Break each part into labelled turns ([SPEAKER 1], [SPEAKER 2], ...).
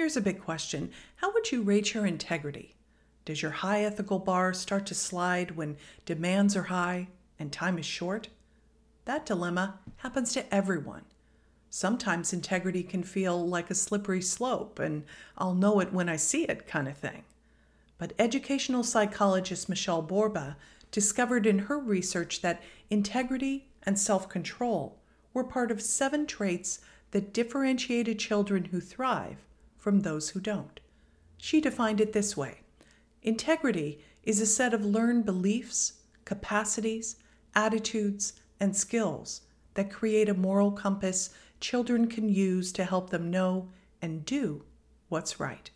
[SPEAKER 1] Here's a big question How would you rate your integrity? Does your high ethical bar start to slide when demands are high and time is short? That dilemma happens to everyone. Sometimes integrity can feel like a slippery slope, and I'll know it when I see it kind of thing. But educational psychologist Michele Borba discovered in her research that integrity and self control were part of seven traits that differentiated children who thrive from those who don't. She defined it this way Integrity is a set of learned beliefs, capacities, attitudes, and skills that create a moral compass children can use to help them know and do what's right.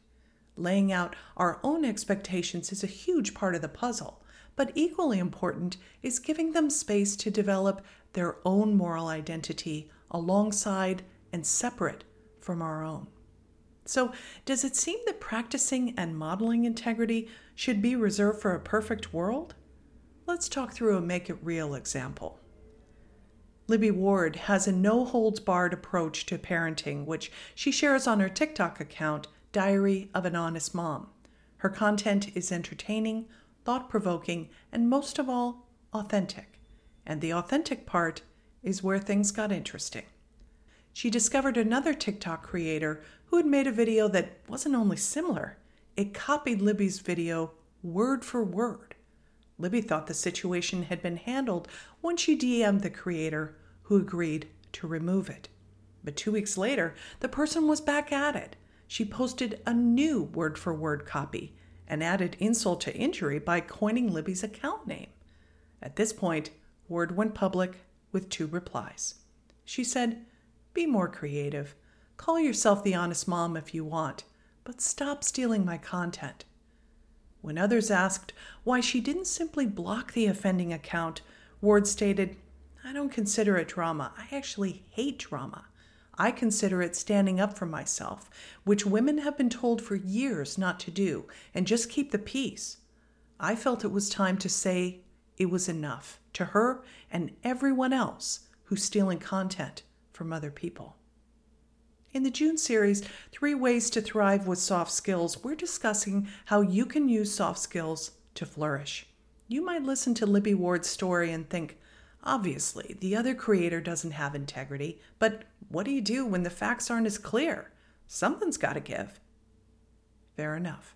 [SPEAKER 1] Laying out our own expectations is a huge part of the puzzle, but equally important is giving them space to develop their own moral identity alongside and separate from our own. So, does it seem that practicing and modeling integrity should be reserved for a perfect world? Let's talk through a make it real example. Libby Ward has a no holds barred approach to parenting, which she shares on her TikTok account, Diary of an Honest Mom. Her content is entertaining, thought provoking, and most of all, authentic. And the authentic part is where things got interesting. She discovered another TikTok creator who had made a video that wasn't only similar, it copied Libby's video word for word. Libby thought the situation had been handled when she DM'd the creator, who agreed to remove it. But two weeks later, the person was back at it. She posted a new word for word copy and added insult to injury by coining Libby's account name. At this point, word went public with two replies. She said, Be more creative. Call yourself the honest mom if you want, but stop stealing my content. When others asked why she didn't simply block the offending account, Ward stated, I don't consider it drama. I actually hate drama. I consider it standing up for myself, which women have been told for years not to do, and just keep the peace. I felt it was time to say it was enough to her and everyone else who's stealing content from other people. In the June series, Three Ways to Thrive with Soft Skills, we're discussing how you can use soft skills to flourish. You might listen to Libby Ward's story and think, obviously, the other creator doesn't have integrity, but what do you do when the facts aren't as clear? Something's got to give. Fair enough.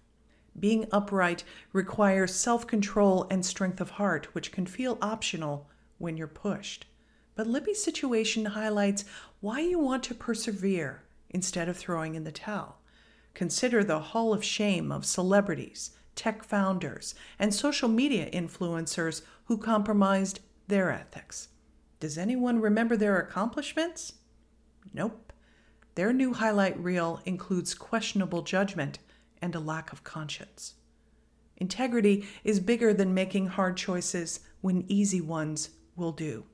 [SPEAKER 1] Being upright requires self control and strength of heart, which can feel optional when you're pushed. But Libby's situation highlights why you want to persevere instead of throwing in the towel. Consider the hall of shame of celebrities, tech founders, and social media influencers who compromised their ethics. Does anyone remember their accomplishments? Nope. Their new highlight reel includes questionable judgment and a lack of conscience. Integrity is bigger than making hard choices when easy ones will do.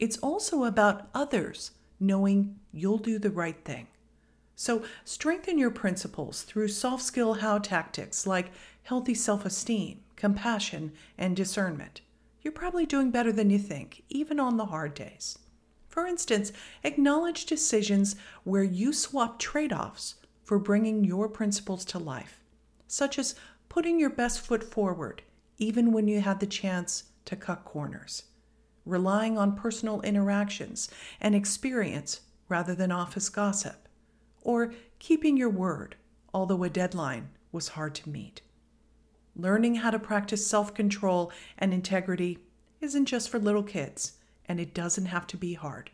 [SPEAKER 1] It's also about others knowing you'll do the right thing. So, strengthen your principles through soft skill how tactics like healthy self esteem, compassion, and discernment. You're probably doing better than you think, even on the hard days. For instance, acknowledge decisions where you swap trade offs for bringing your principles to life, such as putting your best foot forward, even when you had the chance to cut corners, relying on personal interactions and experience rather than office gossip or keeping your word, although a deadline was hard to meet. Learning how to practice self control and integrity isn't just for little kids, and it doesn't have to be hard.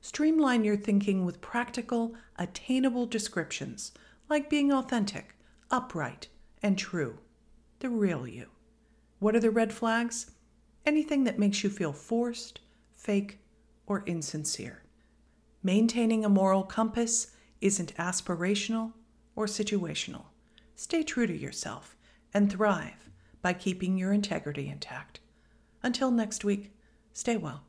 [SPEAKER 1] Streamline your thinking with practical, attainable descriptions like being authentic, upright, and true. The real you. What are the red flags? Anything that makes you feel forced, fake, or insincere. Maintaining a moral compass isn't aspirational or situational. stay true to yourself, and thrive by keeping your integrity intact. Until next week, stay well.